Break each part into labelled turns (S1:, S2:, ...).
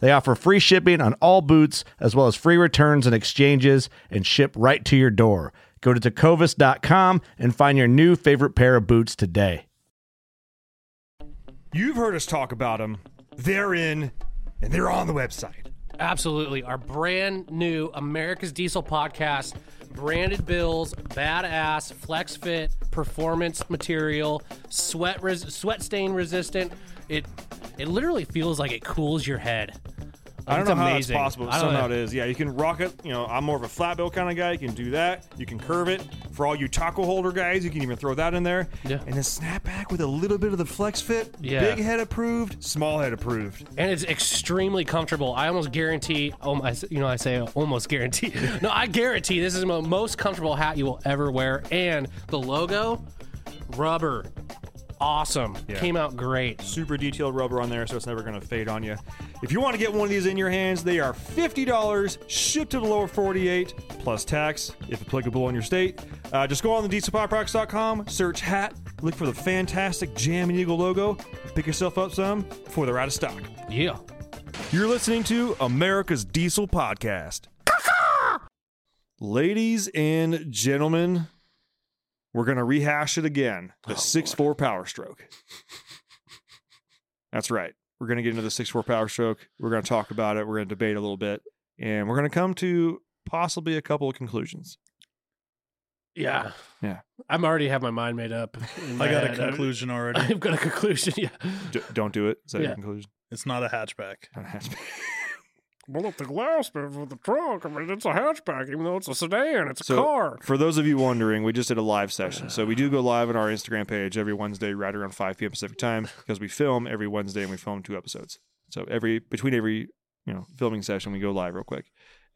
S1: They offer free shipping on all boots, as well as free returns and exchanges, and ship right to your door. Go to tecovas.com and find your new favorite pair of boots today.
S2: You've heard us talk about them. They're in, and they're on the website.
S3: Absolutely. Our brand new America's Diesel podcast, branded bills, badass, flex fit, performance material, sweat res- sweat stain resistant. It it literally feels like it cools your head.
S2: I don't
S3: It's
S2: know how
S3: amazing.
S2: that's possible. but
S3: I don't
S2: Somehow
S3: know.
S2: it is. Yeah, you can rock it. You know, I'm more of a flat bill kind of guy. You can do that. You can curve it. For all you taco holder guys, you can even throw that in there.
S3: Yeah.
S2: And then snap back with a little bit of the flex fit.
S3: Yeah.
S2: Big head approved, small head approved.
S3: and it's extremely comfortable. I almost guarantee, um, I s- you know, I say almost guarantee. No, I guarantee this is the most comfortable hat you will ever wear. And the logo, rubber, awesome. Came out great.
S2: Super detailed rubber on there, so it's never going to fade on you. If you want to get one of these in your hands, they are $50, shipped to the lower 48, plus tax, if applicable in your state. Uh, just go on the dieselpowerproducts.com, search hat, look for the fantastic Jam and Eagle logo, pick yourself up some before they're out of stock.
S3: Yeah.
S2: You're listening to America's Diesel Podcast. Ladies and gentlemen, we're going to rehash it again. The oh, six four Power Stroke. That's right. We're going to get into the 6 4 Power Stroke. We're going to talk about it. We're going to debate a little bit. And we're going to come to possibly a couple of conclusions.
S3: Yeah.
S2: Yeah.
S3: I'm already have my mind made up.
S4: I
S3: my
S4: got a
S3: head.
S4: conclusion already.
S3: I've got a conclusion. Yeah.
S2: D- don't do it. Is that
S3: Yeah.
S2: your conclusion?
S4: It's not a hatchback.
S3: Well, if the glass with the trunk, I mean, it's a hatchback, even though it's a sedan. It's a
S2: So,
S3: car.
S2: for those of you wondering, we just did a live session. So we do go live on our Instagram page every Wednesday, right around 5 p.m. Pacific time, because we film every Wednesday and we film two episodes. So every between every you know filming session, we go live real quick.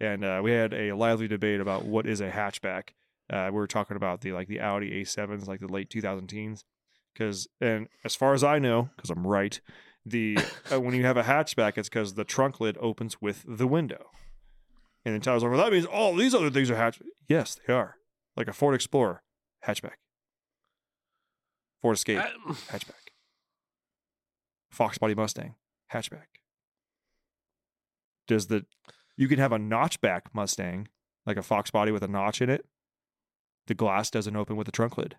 S2: And uh, we had a lively debate about what is a hatchback. Uh, we were talking about the like the Audi A7s, like the late 2000 teens. Because and as far as I know, because I'm right, the uh, when you have a hatchback, it's because the trunk lid opens with the window. And then Tyler's like, well, that means all these other things are hatch. Yes, they are. Like a Ford Explorer, hatchback. Ford Escape,
S3: Uh,
S2: hatchback. Fox Body Mustang, hatchback. Does the you can have a notchback Mustang, like a Fox Body with a notch in it. The glass doesn't open with the trunk lid.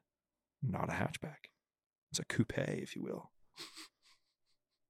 S2: Not a hatchback. It's a coupe, if you will.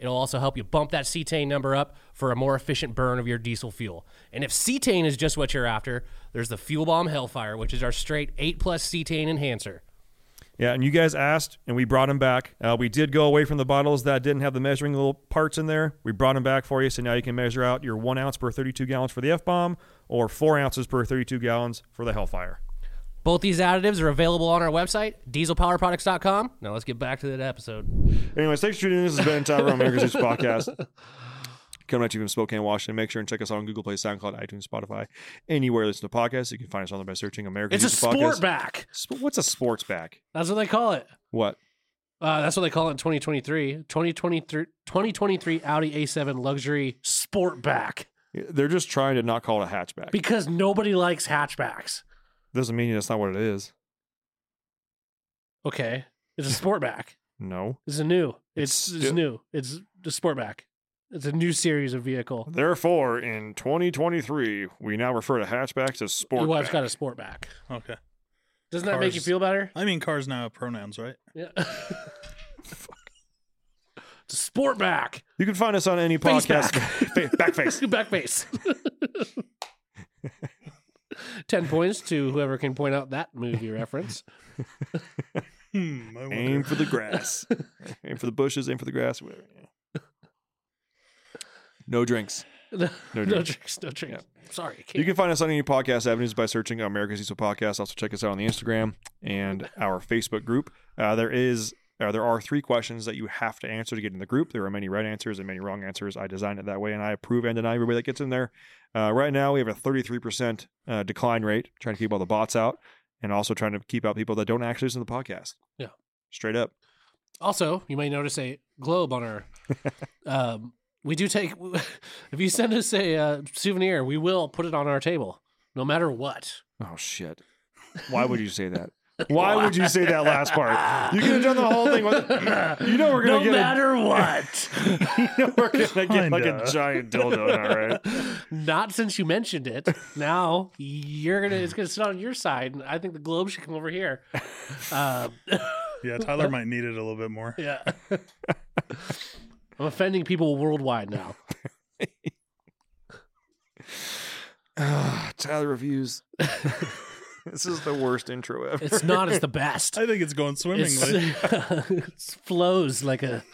S3: It'll also help you bump that cetane number up for a more efficient burn of your diesel fuel. And if cetane is just what you're after, there's the Fuel Bomb Hellfire, which is our straight 8 plus cetane enhancer.
S2: Yeah, and you guys asked, and we brought them back. Uh, we did go away from the bottles that didn't have the measuring little parts in there. We brought them back for you, so now you can measure out your one ounce per 32 gallons for the F bomb, or four ounces per 32 gallons for the Hellfire.
S3: Both these additives are available on our website, dieselpowerproducts.com. Now let's get back to that episode.
S2: Anyways, thanks for tuning in. This has been Tyler on America's Zeus Podcast. Coming at you from Spokane, Washington. Make sure and check us out on Google Play, SoundCloud, iTunes, Spotify, anywhere you listen to podcasts. You can find us on there by searching America's
S3: It's a sport back.
S2: Sp- What's a sports back?
S3: That's what they call it.
S2: What?
S3: Uh, that's what they call it in 2023. 2023, 2023 Audi A7 luxury sportback.
S2: They're just trying to not call it a hatchback.
S3: Because nobody likes hatchbacks.
S2: Doesn't mean that's not what it is.
S3: Okay. It's a sportback.
S2: No.
S3: It's a new. It's,
S2: It's
S3: it's,
S2: still-
S3: new. It's the sportback. It's a new series of vehicle.
S2: Therefore, in 2023, we now refer to hatchbacks as sport.
S3: Your wife's got a sportback.
S4: Okay.
S3: Doesn't that make you
S4: Cars.
S3: feel better?
S4: I mean, cars now have pronouns, right?
S3: Yeah. it's a sportback.
S2: You can find us on any
S3: Face
S2: podcast. Fa- back face.
S3: Back face. Ten points to whoever can point out that movie reference.
S4: Hmm.
S2: Aim for the grass. aim for the bushes. Aim for the grass. Whatever. yeah. No drinks.
S3: No,
S2: No
S3: no
S2: drinks.
S3: drinks. No drinks. Sorry.
S2: You
S3: can't.
S2: can find us on any podcast avenues by searching America's Diesel Podcast. Also, check us out on the Instagram and our Facebook group. Uh, there is, uh, there are three questions that you have to answer to get in the group. There are many right answers and many wrong answers. I designed it that way, and I approve and deny everybody that gets in there. Uh, right now, we have a 33% uh, decline rate, trying to keep all the bots out, and also trying to keep out people that don't actually listen to the podcast.
S3: Yeah.
S2: straight up.
S3: Also, you may notice a globe on our. um, we do take. If you send us a uh, souvenir, we will put it on our table, no matter what.
S2: Oh shit! Why would you say that? Why would you say that last part? You could have done the whole thing. With, you know we're gonna get
S3: no
S2: get.
S3: matter what.
S2: You know we're gonna get like a giant dildo now, right?
S3: Not since you mentioned it. Now you're gonna. It's gonna sit on your side, and I think the globe should come over here. Um,
S4: Yeah, Tyler might need it a little bit more.
S3: yeah. I'm offending people worldwide now.
S2: Ah, Tyler reviews. This is the worst intro ever.
S3: It's not as the best.
S4: I think it's going swimmingly.
S3: It's, it flows like a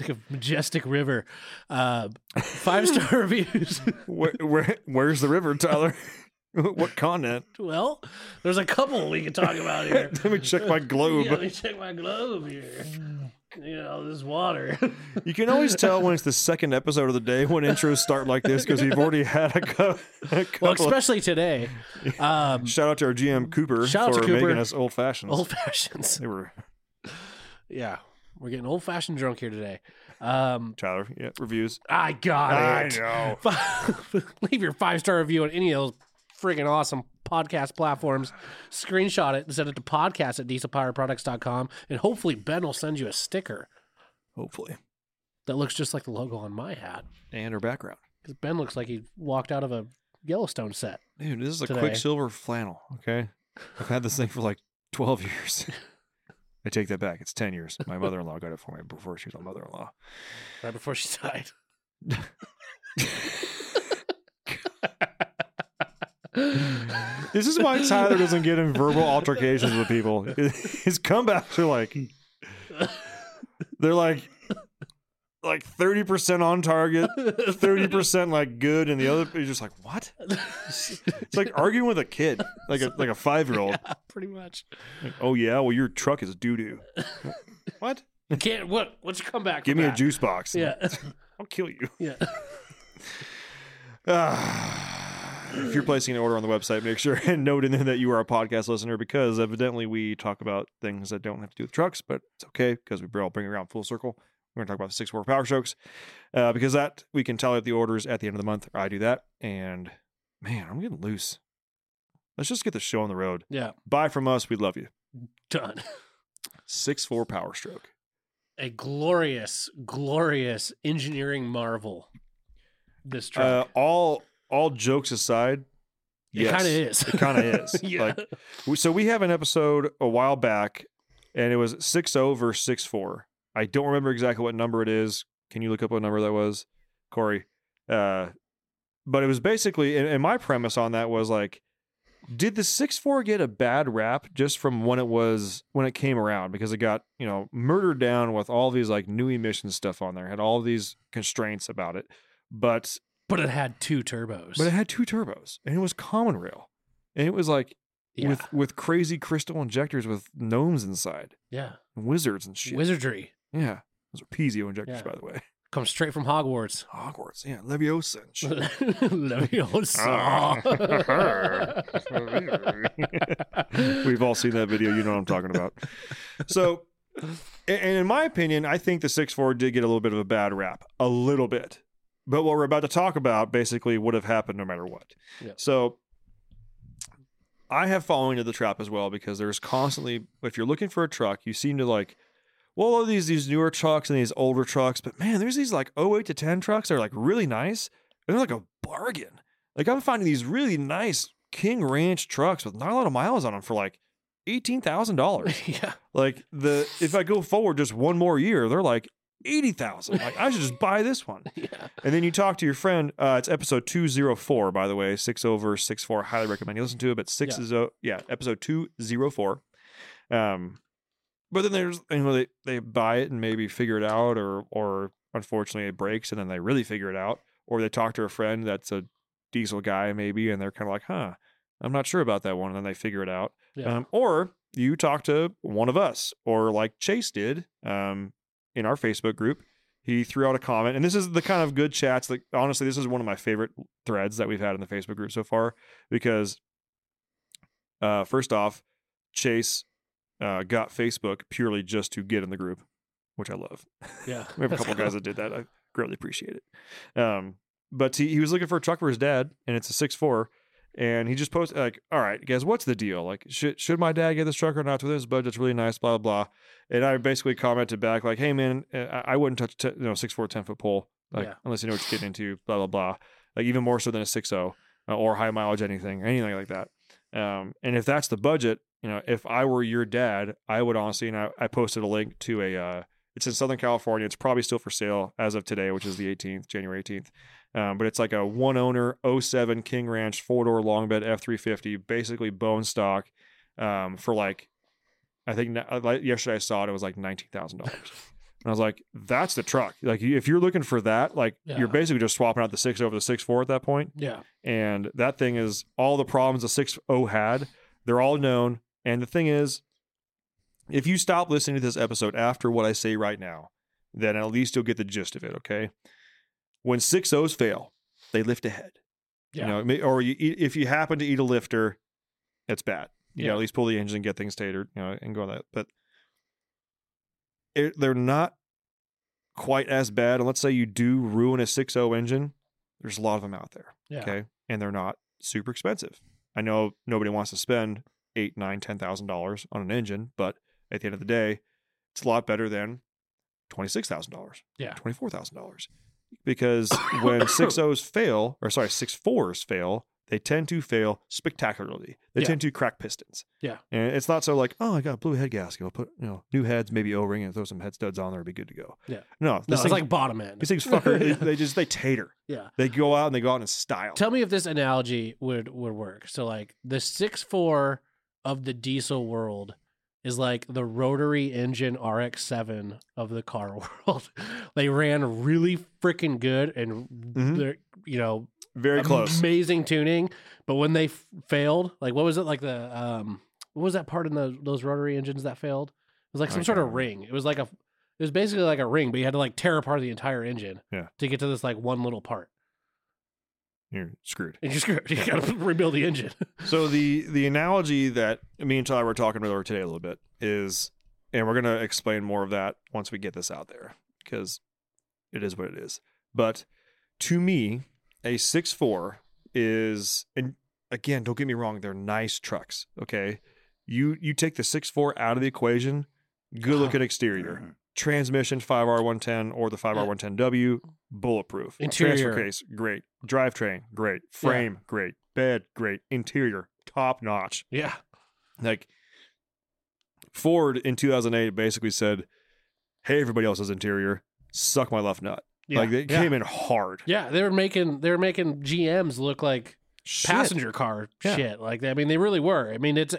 S3: like a majestic river. Uh, five star reviews.
S2: where, where, where's the river, Tyler? what continent?
S3: well, there's a couple we can talk about here.
S2: Let me check my globe.
S3: Yeah, let me check my globe here. You know, this water.
S2: You can always tell when it's the second episode of the day when intros start like this because we've already had a, co- a couple.
S3: well, especially today. Um,
S2: shout out to our GM Cooper
S3: Shout out
S2: for
S3: to Cooper.
S2: making us old fashions.
S3: old fashions.
S2: They were
S3: Yeah, we're getting old fashioned drunk here today. Um,
S2: Tyler. Yeah, reviews.
S3: I got
S2: I
S3: it.
S2: I know.
S3: Leave your five star review on any of those freaking awesome podcast platforms. Screenshot it and send it to podcast at dieselpowerproducts.com. And hopefully, Ben will send you a sticker
S2: Hopefully,
S3: that looks just like the logo on my hat.
S2: and our background.
S3: Because Ben looks like he walked out of a Yellowstone set.
S2: Dude, this is a
S3: Today.
S2: Quiksilver flannel. Okay, I've had this thing for like twelve years. I take that back. It's ten years. My mother-in-law got it for me before she was my mother-in-law.
S3: Right before she died.
S2: This is why Tyler doesn't get in verbal altercations with people. His comebacks are like they're like like thirty percent on target, thirty percent like good, and the other you're just like what? It's like arguing with a kid, like a like a five year old.
S3: Pretty much.
S2: oh yeah, well your truck is doo doo. what?
S3: You can't, what? What's your comeback?
S2: Give me a juice box.
S3: Yeah.
S2: I'll kill you.
S3: yeah.
S2: Ah, if you're placing an order on the website, make sure and note in there that you are a podcast listener because evidently we talk about things that don't have to do with trucks, but it's okay because we all bring it around full circle. We're going to talk about the six four power strokes uh, because that we can tally up the orders at the end of the month. I do that, and man, I'm getting loose. Let's just get the show on the road.
S3: Yeah.
S2: Buy from us, we love you.
S3: Done.
S2: Six four power stroke.
S3: A glorious, glorious engineering marvel. This truck.
S2: Uh, all all jokes aside,
S3: it
S2: yes,
S3: kind of is.
S2: It kind of is.
S3: yeah.
S2: Like So we have an episode a while back, and it was 6-0 versus 6-4. I don't remember exactly what number it is. Can you look up what number that was, Corey? Uh, but it was basically, and, and my premise on that was like, did the six four get a bad rap just from when it was when it came around because it got you know murdered down with all these like new emission stuff on there, had all these constraints about it, but
S3: But it had two turbos.
S2: but it had two turbos and it was common rail, and it was like
S3: yeah.
S2: with with crazy crystal injectors with gnomes inside,
S3: yeah.
S2: and wizards and shit.
S3: Wizardry.
S2: yeah, those are piezo injectors,
S3: Yeah.
S2: by the way.
S3: Comes straight from Hogwarts.
S2: Hogwarts, yeah, Leviosa. and shit.
S3: Leviosa.
S2: We've all seen that video. You know what I'm talking about. So, and in my opinion, I think the six four did get a little bit of a bad rap. A little bit. But what we're about to talk about basically would have happened no matter what.
S3: Yeah.
S2: So, I have fallen into the trap as well because there's constantly, if you're looking for a truck, you seem to like, well, all these these newer trucks and these older trucks, but man, there's these like 08 to 10 trucks that are like really nice. And they're like a bargain. Like I'm finding these really nice King Ranch trucks with not a lot of miles on them for like eighteen thousand dollars.
S3: yeah.
S2: like the if I go forward just one more year, they're like eighty thousand. Like I should just buy this one.
S3: Yeah.
S2: And then you talk to your friend. Uh, it's episode two zero four, by the way, six over six four. Highly recommend you listen to it. But six
S3: Yeah.
S2: is oh yeah, episode two zero four. Um, but then there's you know they they buy it and maybe figure it out, or or unfortunately it breaks and then they really figure it out, or they talk to a friend that's a diesel guy maybe, and they're kind of like, huh, I'm not sure about that one, and then they figure it out.
S3: Yeah.
S2: Um, or you talk to one of us, or like Chase did um, in our Facebook group. He threw out a comment, and this is the kind of good chats that honestly, this is one of my favorite threads that we've had in the Facebook group so far because, uh, first off, Chase uh, got Facebook purely just to get in the group, which I love.
S3: yeah.
S2: We have a couple guys that did that. I greatly appreciate it. Um, but he, he was looking for a truck for his dad, and it's a six four. And he just posted like, "All right, guys, what's the deal? Like, should should my dad get this truck or not? With his budget's really nice, blah blah blah." And I basically commented back like, "Hey man, uh, I, I wouldn't touch t- you know six four ten foot pole like
S3: Yeah.
S2: unless you know what you're getting into, blah blah blah. Like even more so than a six zero uh, or high mileage anything, anything like that. Um, and if that's the budget, you know, if I were your dad, I would honestly, and I, I posted a link to a, uh, it's in Southern California. It's probably still for sale as of today, which is the 18th, January 18th. Um, but it's like a one owner 07 King Ranch four door long bed F350, basically bone stock, um, for like, I think uh, like yesterday I saw it, it was like $19,000. And I was like, that's the truck. Like, if you're looking for that, like,
S3: Yeah.
S2: you're basically just swapping out the six over the six four at that point
S3: Yeah.
S2: and that thing is all the problems the six O had they're all known and the thing is if you stop listening to this episode after what i say right now then at least you'll get the gist of it okay when 6.0s fail they lift ahead
S3: Yeah.
S2: you know or you eat, if you happen to eat a lifter it's bad you know
S3: Yeah.
S2: at least pull the engine and get things tatered you know and go on that but it, they're not quite as bad and let's say you do ruin a 6.0 engine there's a lot of them out there
S3: Yeah.
S2: Okay. And they're not super expensive. I know nobody wants to spend eight, nine, ten thousand dollars on an engine, but at the end of the day, it's a lot better than twenty six thousand dollars.
S3: Yeah.
S2: Twenty four thousand dollars. Because when six O's fail, or sorry, six fours fail, they tend to fail spectacularly. They
S3: Yeah.
S2: tend to crack pistons.
S3: Yeah.
S2: And it's not so like, oh, I got a blue head gasket. I'll put, you know, new heads, maybe O ring, and throw some head studs on there, it'll be good to go.
S3: Yeah.
S2: No,
S3: No,
S2: this
S3: it's
S2: thing's-
S3: like bottom end.
S2: these things fucker, they, they just they tater.
S3: yeah.
S2: They go out and they go out in style.
S3: Tell me if this analogy would would work. So like the six four of the diesel world is like the rotary engine RX7 of the car world. they ran really freaking good and
S2: Mhm.
S3: they're you know
S2: Very close.
S3: amazing tuning. But when they f- failed, like what was it like the um what was that part in the those rotary engines that failed? It was like some sort of ring. It was like a it was basically like a ring, but you had to like tear apart the entire engine
S2: Yeah.
S3: to get to this like one little part.
S2: You're screwed.
S3: And you're screwed. You got to rebuild the engine.
S2: So the the analogy that me and Tyler were talking about today a little bit is, and we're gonna explain more of that once we get this out there because it is what it is. But to me, a six four is, and again, don't get me wrong, they're nice trucks. Okay, you you take the six four out of the equation, good uh-huh. looking exterior, transmission five R one ten or the five R uh, one ten W, bulletproof.
S3: Interior.
S2: transfer case, great. Drivetrain, great. Frame, great. Bed, great. Interior, top notch.
S3: Yeah.
S2: Like Ford in 2008 basically said, "Hey, everybody else's interior, suck my left nut.
S3: Yeah.
S2: Like they
S3: yeah.
S2: came in hard.
S3: Yeah, they were making they were making GMs look like
S2: Shit.
S3: passenger car
S2: Yeah.
S3: shit. Like I mean, they really were. I mean, it's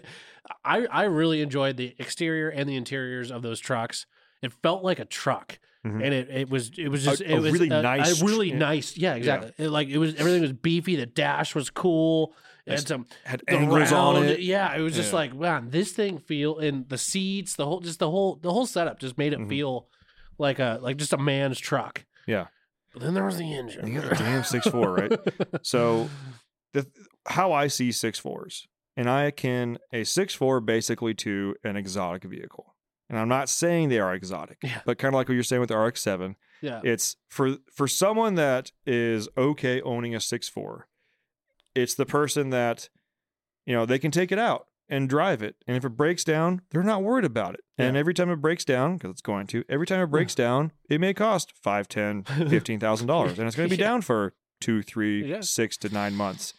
S3: I I really enjoyed the exterior and the interiors of those trucks. It felt like a truck,
S2: Mhm.
S3: and it, it was it was just
S2: A-
S3: it
S2: a
S3: was
S2: really
S3: a,
S2: nice
S3: a really nice. Yeah, exactly. It, like it was everything was beefy. The dash was cool. It had some
S2: Had angles on it.
S3: Yeah, it was just
S2: Yeah.
S3: like man, this thing feel and the seats, the whole just the whole the whole setup just made it
S2: Mhm.
S3: feel like a like just a man's truck.
S2: Yeah.
S3: But then there was the engine.
S2: You got damn 6'4", right? So the how I see six fours, and I akin a six four basically to an exotic vehicle. And I'm not saying they are exotic,
S3: Yeah.
S2: but kind of like what you're saying with the RX-7,
S3: yeah.
S2: it's for for someone that is okay owning a six four. It's the person that you know they can take it out and drive it, and if it breaks down, they're not worried about it. And every time it breaks down, because it's going to, every time it breaks down, it may cost five, ten, fifteen thousand dollars, and it's going to be
S3: Yeah.
S2: down for two, three,
S3: Yeah.
S2: six to nine months,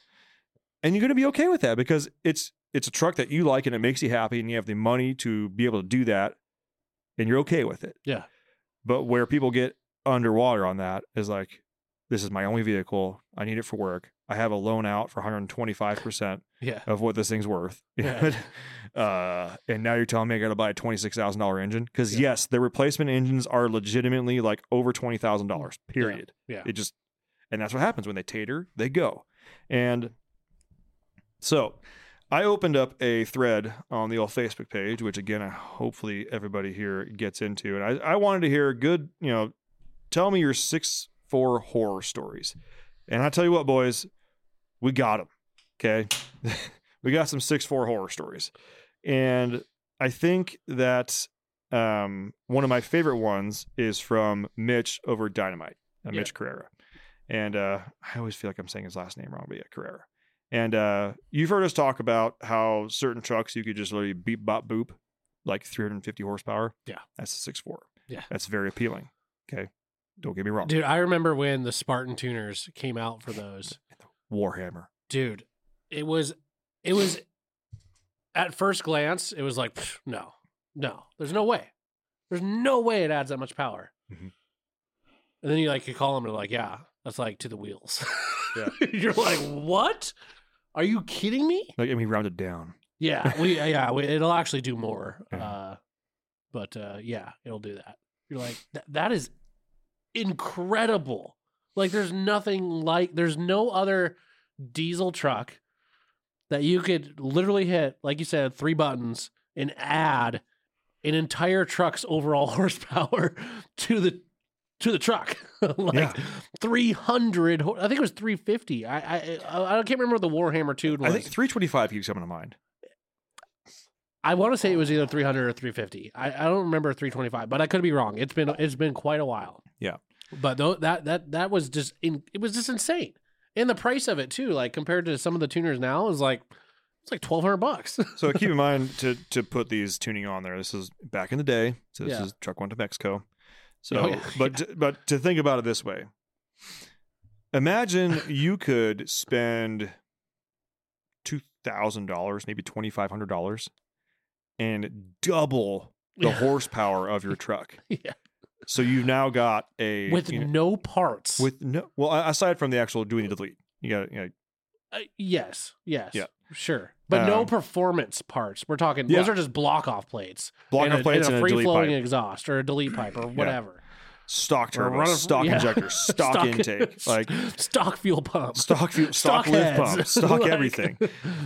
S2: and you're going to be okay with that because it's it's a truck that you like and it makes you happy, and you have the money to be able to do that, and you're okay with it.
S3: Yeah.
S2: But where people get underwater on that is like, this is my only vehicle. I need it for work. I have a loan out for 125 percent
S3: yeah.
S2: of what this thing's worth.
S3: Yeah.
S2: uh, and now you're telling me I got to buy a twenty six thousand dollar engine because
S3: Yeah.
S2: yes, the replacement engines are legitimately like over twenty thousand dollars. Period.
S3: Yeah.
S2: It just and that's what happens when they tater, they go. And so I opened up a thread on the old Facebook page, which again, I hopefully everybody here gets into. And I, I wanted to hear good, you know, tell me your six four horror stories. And I tell you what, boys, we got them. Okay, we got some six four horror stories, and I think that um, one of my favorite ones is from Mitch over Dynamite, uh,
S3: Yeah.
S2: Mitch Carrera, and uh, I always feel like I'm saying his last name wrong, but yeah, Carrera. And uh, you've heard us talk about how certain trucks you could just literally beep bop boop, like 350 horsepower.
S3: Yeah.
S2: that's a six four.
S3: Yeah.
S2: that's very appealing. Okay, don't get me wrong.
S3: Dude, I remember when the Spartan tuners came out for those.
S2: Warhammer.
S3: Dude, it was it was at first glance, it was like, "Pff, no, no, there's no way. There's no way it adds that much power.
S2: Mhm.
S3: And then you like you call them and they're like, yeah, that's like to the wheels.
S2: Yeah.
S3: You're like, what? Are you kidding me?
S2: Like I mean, rounded down.
S3: Yeah, we yeah, we, it'll actually do more.
S2: Yeah.
S3: Uh, but uh, yeah, it'll do that. You're like that, that is incredible. Like there's nothing like there's no other diesel truck that you could literally hit like you said three buttons and add an entire truck's overall horsepower to the to the truck. like
S2: Yeah.
S3: 300 I think it was 350. I I I, I can't remember what the Warhammer 2 was.
S2: I think 325 keeps coming to mind.
S3: I want to say it was either 300 or 350. I, I don't remember 325, but I could be wrong. It's been it's been quite a while.
S2: Yeah.
S3: But though that that that was just in, it was just insane. And the price of it too, like compared to some of the tuners now is like it's like 1200 bucks.
S2: So keep in mind to to put these tuning on there. This is back in the day. So this
S3: Yeah.
S2: is truck went to Mexico. So,
S3: Oh, yeah.
S2: but to, but to think about it this way, imagine you could spend two thousand dollars, maybe twenty five hundred dollars, and double the
S3: Yeah.
S2: horsepower of your truck.
S3: yeah.
S2: So you've now got a
S3: With
S2: you know,
S3: no parts.
S2: with no well aside from the actual doing the delete, you got you know,
S3: Uh, yes. Yes.
S2: Yeah.
S3: Sure. But no
S2: Um,
S3: performance parts. We're talking
S2: Yeah.
S3: those are just block off plates.
S2: block off plates
S3: and a
S2: a
S3: free flowing exhaust or a delete pipe or whatever.
S2: stock turbo,
S3: run a-
S2: stock
S3: yeah.
S2: injector, stock, intake, like
S3: stock fuel pump.
S2: stock fuel, stock,
S3: Stock
S2: lift pump, stock
S3: Like-
S2: everything.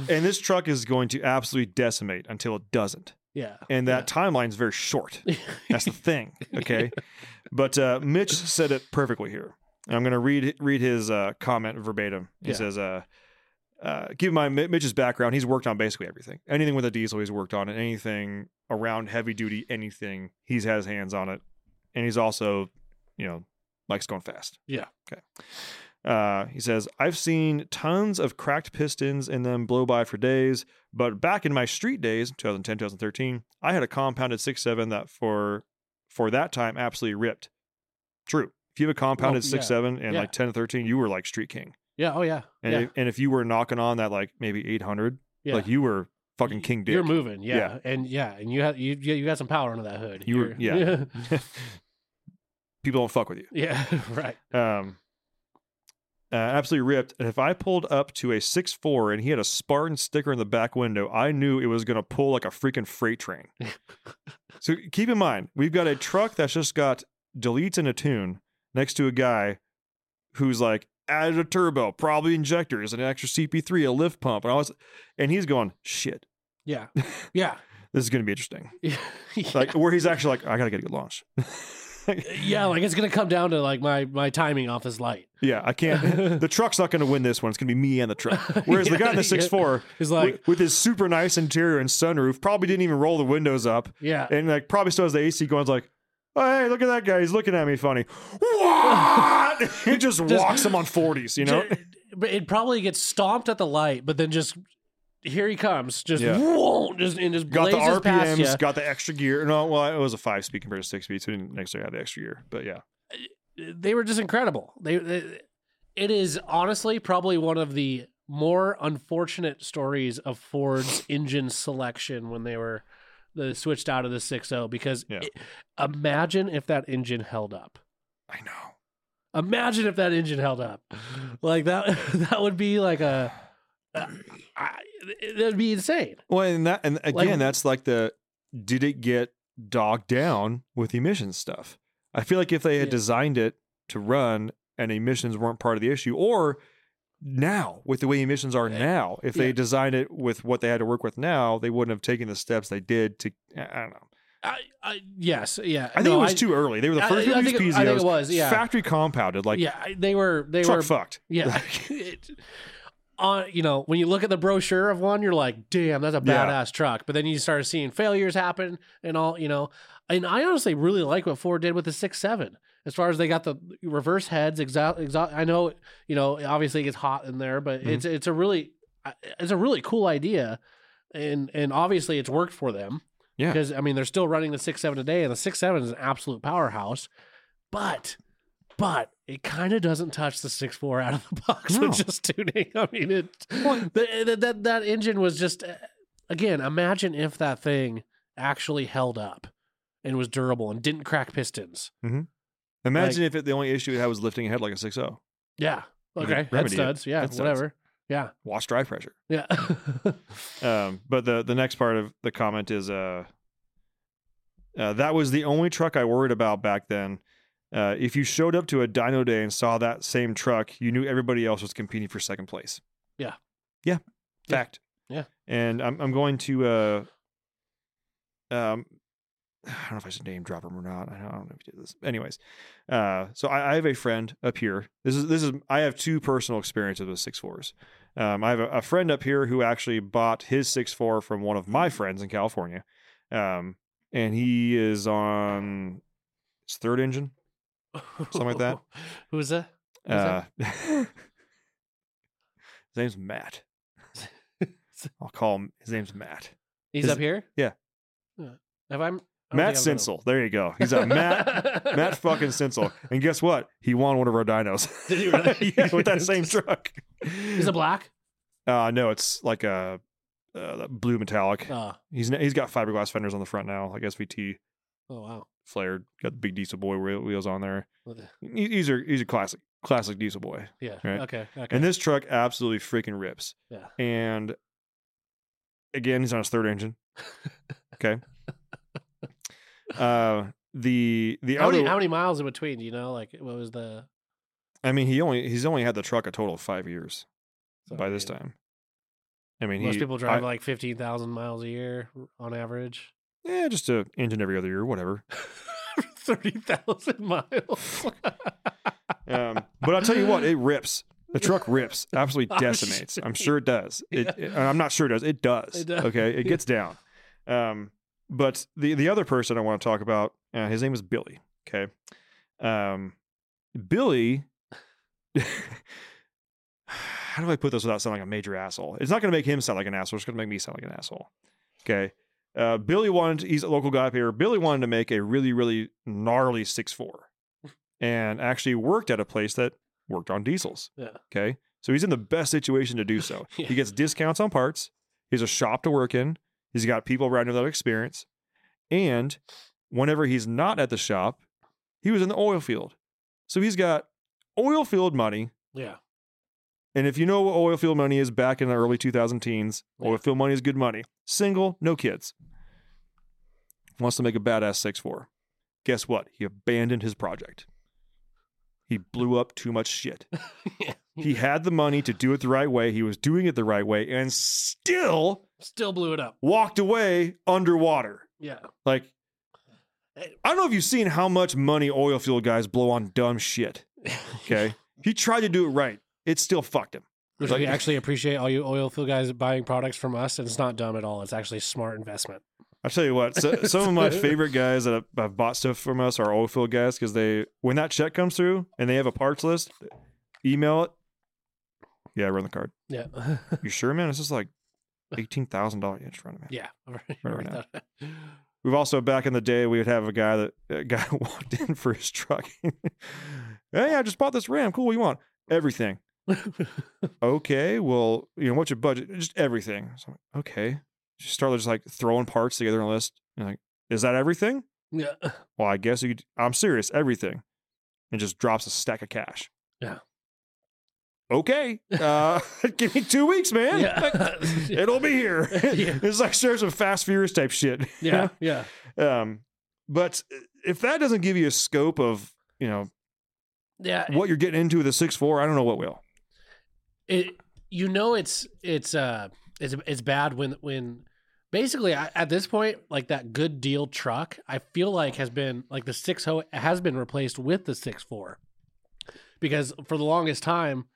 S2: And this truck is going to absolutely decimate until it doesn't.
S3: Yeah.
S2: And that timeline is very short. That's the thing. Okay. but uh, Mitch said it perfectly here. And I'm going to read read his uh, comment verbatim. He
S3: Yeah.
S2: says, uh, uh, "Keep in mind Mitch's background. He's worked on basically everything. Anything with a diesel, he's worked on it. Anything around heavy duty, anything, he's had his hands on it. And he's also, you know, likes going fast.
S3: Yeah.
S2: Okay. Uh, he says, I've seen tons of cracked pistons and them blow by for days, but back in my street days, 2010, 2013, I had a compounded 6.7 that for for that time absolutely ripped. True. If you have a compounded
S3: yeah.
S2: 6.7 and
S3: Yeah.
S2: like 10 to 13, you were like street king.
S3: Yeah. Oh yeah.
S2: And,
S3: yeah.
S2: if, and if you were knocking on that like maybe 800,
S3: yeah.
S2: like you were fucking king dick.
S3: You're moving. Yeah.
S2: Yeah.
S3: And yeah, and you have you you got some power under that hood.
S2: You were-
S3: You're-
S2: yeah. people don't fuck with you.
S3: Yeah, right.
S2: Um, uh, absolutely ripped. And if I pulled up to a six four and he had a Spartan sticker in the back window, I knew it was going to pull like a freaking freight train. so keep in mind, we've got a truck that's just got deletes and a tune next to a guy who's like added a turbo, probably injectors, an extra CP3, a lift pump, and all this, and he's going shit.
S3: Yeah, yeah.
S2: This is going to be interesting.
S3: yeah.
S2: Like where he's actually like, I got to get a good launch.
S3: yeah, like it's gonna come down to like my my timing off his light.
S2: Yeah, I can't. the truck's not going to win this one. It's going to be me and the truck. Whereas the guy in the
S3: Yeah,
S2: six four,
S3: It's like,
S2: with, with his super nice interior and sunroof, probably didn't even roll the windows up,
S3: yeah,
S2: and like probably still has the AC going. Like, oh, hey, look at that guy. He's looking at me funny. What? he just walks him on forties. You know.
S3: But it probably gets stomped at the light, but then just here he comes, just
S2: Yeah.
S3: whoa, just and just
S2: Got the RPMs, got the extra gear. No, well, it was a five speed compared to six speed, so it didn't necessarily have the extra gear. But yeah,
S3: They were just incredible. They, they, it is honestly probably one of the more unfortunate stories of Ford's engine selection when they were the switched out of the 6.0 because
S2: Yeah.
S3: it- imagine if that engine held up.
S2: I know.
S3: Imagine if that engine held up. Like that that would be like a uh, I, that'd be insane.
S2: Well, and that, and again,
S3: Like-
S2: that's like the did it get dogged down with emissions stuff? I feel like if they had
S3: Yeah.
S2: designed it to run and emissions weren't part of the issue, or now with the way emissions are now, if they designed it with what they had to work with now, they wouldn't have taken the steps they did to. I don't know.
S3: I, I yes, yeah.
S2: I think it was too early. They were the first
S3: I
S2: to use
S3: think it-
S2: piezos.
S3: I think it was, yeah.
S2: Factory compounded, like
S3: yeah, they were they were
S2: fucked.
S3: Yeah. It- on you know, when you look at the brochure of one, you're like, damn, that's a
S2: Yeah.
S3: badass truck. But then you start seeing failures happen and all, you know. And I honestly really like what Ford did with the six seven. As far as they got the reverse heads, exhaust, exhaust I know, you know, obviously it gets hot in there, but
S2: Mm-hmm.
S3: it's it's a really it's a really cool idea, and and obviously it's worked for them.
S2: Yeah.
S3: because I mean they're still running the six seven today, and the six seven is an absolute powerhouse. But but it kind of doesn't touch the six four out of the box
S2: No.
S3: with just tuning. I mean, it the, the, that that engine was just again. Imagine if that thing actually held up and was durable and didn't crack pistons.
S2: Imagine if it, the only issue it had was lifting ahead like a 6.0.
S3: Yeah. Okay. Head
S2: it.
S3: studs. Yeah.
S2: Head studs.
S3: Whatever. Yeah.
S2: Wash drive pressure.
S3: Yeah.
S2: Um, but the the next part of the comment is uh, uh, that was the only truck I worried about back then. Uh, if you showed up to a dyno day and saw that same truck, you knew everybody else was competing for second place.
S3: Yeah.
S2: Yeah.
S3: Yeah.
S2: Fact.
S3: Yeah.
S2: And I'm I'm going to uh um I don't know if I should name drop him or not. I don't, I don't know if you did this. Anyways, uh, so I, I have a friend up here. This is this is I have two personal experiences with six fours. Um, I have a, a friend up here who actually bought his six four from one of my friends in California, um, and he is on his third engine. Something like that.
S3: Who's that? Who's
S2: Uh,
S3: that?
S2: his name's Matt. I'll call him. His name's Matt.
S3: He's
S2: Is-
S3: up here.
S2: yeah.
S3: Uh, Have I?
S2: Matt. Sinsel. There you go. He's a Matt. Matt fucking Sinsel. And guess what? He won one of our dynos.
S3: Did he really?
S2: yeah, with that same truck.
S3: Is it black?
S2: Uh, no, it's like a uh, blue metallic.
S3: Oh,
S2: He's he's got fiberglass fenders on the front now, like SVT
S3: oh wow.
S2: flared. Got the big diesel boy wheels on there.
S3: The-
S2: He- He's a he's a classic classic diesel boy.
S3: Yeah.
S2: Right.
S3: Okay. Okay.
S2: And this truck absolutely freaking rips.
S3: yeah.
S2: And again, he's on his third engine. Okay. Uh, the the
S3: How
S2: other,
S3: many, how many miles in between? Do you know? Like, what was the?
S2: I mean, he only he's only had the truck a total of five years
S3: so,
S2: by
S3: I
S2: this time. I mean,
S3: Most
S2: he,
S3: people drive
S2: I-
S3: like fifteen thousand miles a year on average.
S2: yeah, just a engine every other year, whatever.
S3: Thirty thousand miles.
S2: Um, but I'll tell you what, it rips. The truck rips, absolutely decimates. I'm sure it does. It,
S3: Yeah.
S2: it- I'm not sure it does. It does.
S3: It does.
S2: Okay, it gets down. Um, but the the other person I want to talk about, uh, his name is Billy. Okay, um, Billy. how do I put this without sounding like a major asshole? It's not going to make him sound like an asshole. It's going to make me sound like an asshole. Okay. Uh, Billy wanted, he's a local guy up here. Billy wanted to make a really, really gnarly six four, and actually worked at a place that worked on diesels.
S3: Yeah.
S2: Okay. So he's in the best situation to do so.
S3: Yeah.
S2: He gets discounts on parts. He has a shop to work in. He's got people around him that experience. And whenever he's not at the shop, he was in the oil field. So he's got oil field money.
S3: Yeah.
S2: And if you know what oil field money is back in the early 2000 teens, oil field money is good money. Single, no kids. Wants to make a badass six four. Guess what? He abandoned his project. He blew up too much shit. He had the money to do it the right way. He was doing it the right way and still
S3: Still blew it up.
S2: walked away underwater.
S3: Yeah.
S2: Like, I don't know if you've seen how much money oil field guys blow on dumb shit. Okay. he tried to do it right. It still fucked him.
S3: Which we actually appreciate all you oil field guys buying products from us. And it's not dumb at all. It's actually a smart investment.
S2: I'll tell you what, so, some of my favorite guys that have, have bought stuff from us are oil field guys because they, when that check comes through and they have a parts list, email it. Yeah, run the card.
S3: Yeah.
S2: You sure, man? It's just like $18,000. Yeah, just run it, man.
S3: yeah.
S2: Right now. We've also back in the day we would have a guy that a guy walked in for his truck. hey, I just bought this Ram. Cool, what you want? Everything. Okay, well, you know, what's your budget? Just everything. So I'm like, okay. Just start just like throwing parts together on a list. And like, is that everything?
S3: yeah.
S2: Well, I guess you could, I'm serious, everything. And just drops a stack of cash.
S3: Yeah.
S2: Okay. Uh give me two weeks, man.
S3: Yeah.
S2: It'll be here.
S3: Yeah.
S2: It's like shares of fast furious type shit.
S3: yeah. Yeah.
S2: Um, but if that doesn't give you a scope of you know
S3: Yeah.
S2: what you're getting into with a six four, I don't know what will.
S3: it you know it's it's uh it's it's bad when when basically at this point like that good deal truck I feel like has been like the six ho has been replaced with the six four because for the longest time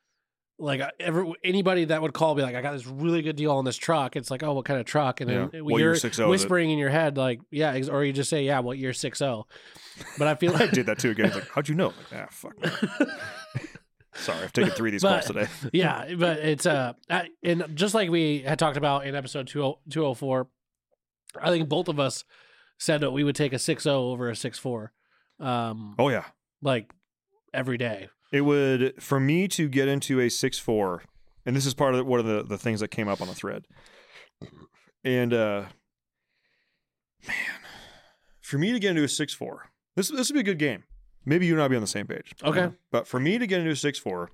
S3: like I- ever anybody that would call be like I got this really good deal on this truck it's like oh what kind of truck and then
S2: Yeah.
S3: you're
S2: What year 6.0 is it?
S3: whispering in your head like yeah or you just say yeah what year six oh but I feel like I
S2: did that too again. Like, how'd you know? I'm like, ah, fuck. Sorry, I've taken three of these
S3: But-
S2: calls today.
S3: yeah, but it's uh, I- and just like we had talked about in episode 20 204, I think both of us said that we would take a 6-0 over a 6-4, um,
S2: Oh yeah,
S3: like every day.
S2: It would for me to get into a six four, and this is part of the, one of the the things that came up on the thread. And uh, man, for me to get into a six four, this this would be a good game. Maybe you and I be on the same page.
S3: Okay.
S2: But for me to get into a six four,